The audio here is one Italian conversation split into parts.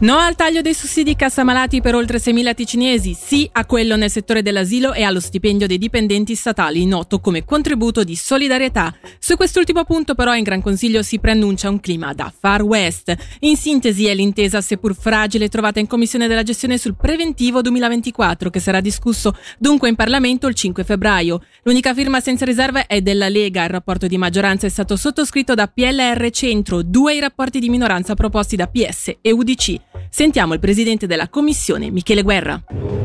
No al taglio dei sussidi cassa malati per oltre 6.000 ticinesi, sì a quello nel settore dell'asilo e allo stipendio dei dipendenti statali, noto come contributo di solidarietà. Su quest'ultimo punto però in Gran Consiglio si preannuncia un clima da Far West. In sintesi è l'intesa, seppur fragile, trovata in Commissione della gestione sul preventivo 2024 che sarà discusso dunque in Parlamento il 5 febbraio. L'unica firma senza riserve è della Lega, il rapporto di maggioranza è stato sottoscritto da PLR Centro, due i rapporti di minoranza proposti da PS e UDC. Sentiamo il presidente della commissione, Michele Guerra.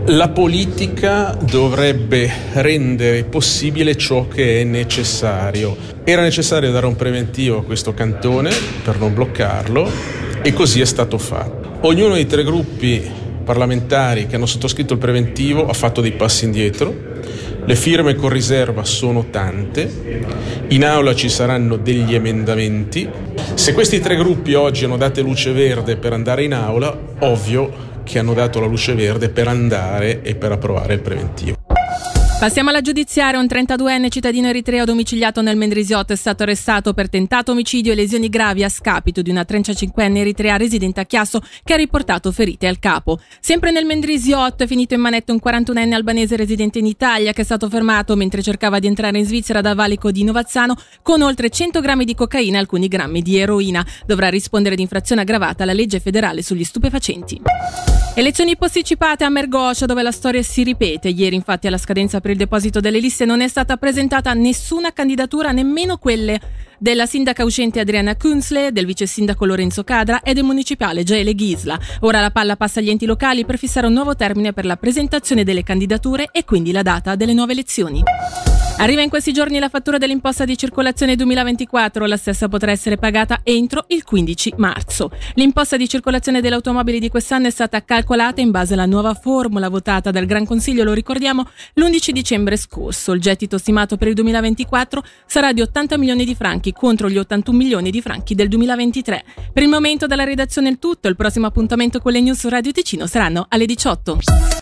La politica dovrebbe rendere possibile ciò che è necessario. Era necessario dare un preventivo a questo cantone per non bloccarlo e così è stato fatto. Ognuno dei tre gruppi parlamentari che hanno sottoscritto il preventivo ha fatto dei passi indietro. Le firme con riserva sono tante, in aula ci saranno degli emendamenti se questi tre gruppi oggi hanno dato luce verde per andare in aula, ovvio che hanno dato la luce verde per andare e per approvare il preventivo. Passiamo alla giudiziaria. Un 32enne cittadino eritreo domiciliato nel Mendrisiotto è stato arrestato per tentato omicidio e lesioni gravi a scapito di una 35enne eritrea residente a Chiasso che ha riportato ferite al capo. Sempre nel Mendrisiotto è finito in manetto un 41enne albanese residente in Italia che è stato fermato mentre cercava di entrare in Svizzera da Valico di Novazzano con oltre 100 grammi di cocaina e alcuni grammi di eroina. Dovrà rispondere di infrazione aggravata alla legge federale sugli stupefacenti. Elezioni posticipate a Mergoscia dove la storia si ripete. Ieri infatti alla scadenza per il deposito delle liste non è stata presentata nessuna candidatura, nemmeno quelle della sindaca uscente Adriana Kunzle, del vice sindaco Lorenzo Cadra e del municipale Gaele Ghisla. Ora la palla passa agli enti locali per fissare un nuovo termine per la presentazione delle candidature e quindi la data delle nuove elezioni. Arriva in questi giorni la fattura dell'imposta di circolazione 2024, la stessa potrà essere pagata entro il 15 marzo. L'imposta di circolazione delle automobili di quest'anno è stata calcolata in base alla nuova formula votata dal Gran Consiglio, lo ricordiamo, l'11 dicembre scorso. Il gettito stimato per il 2024 sarà di 80 milioni di franchi contro gli 81 milioni di franchi del 2023. Per il momento dalla redazione è tutto, il prossimo appuntamento con le news Radio Ticino saranno alle 18.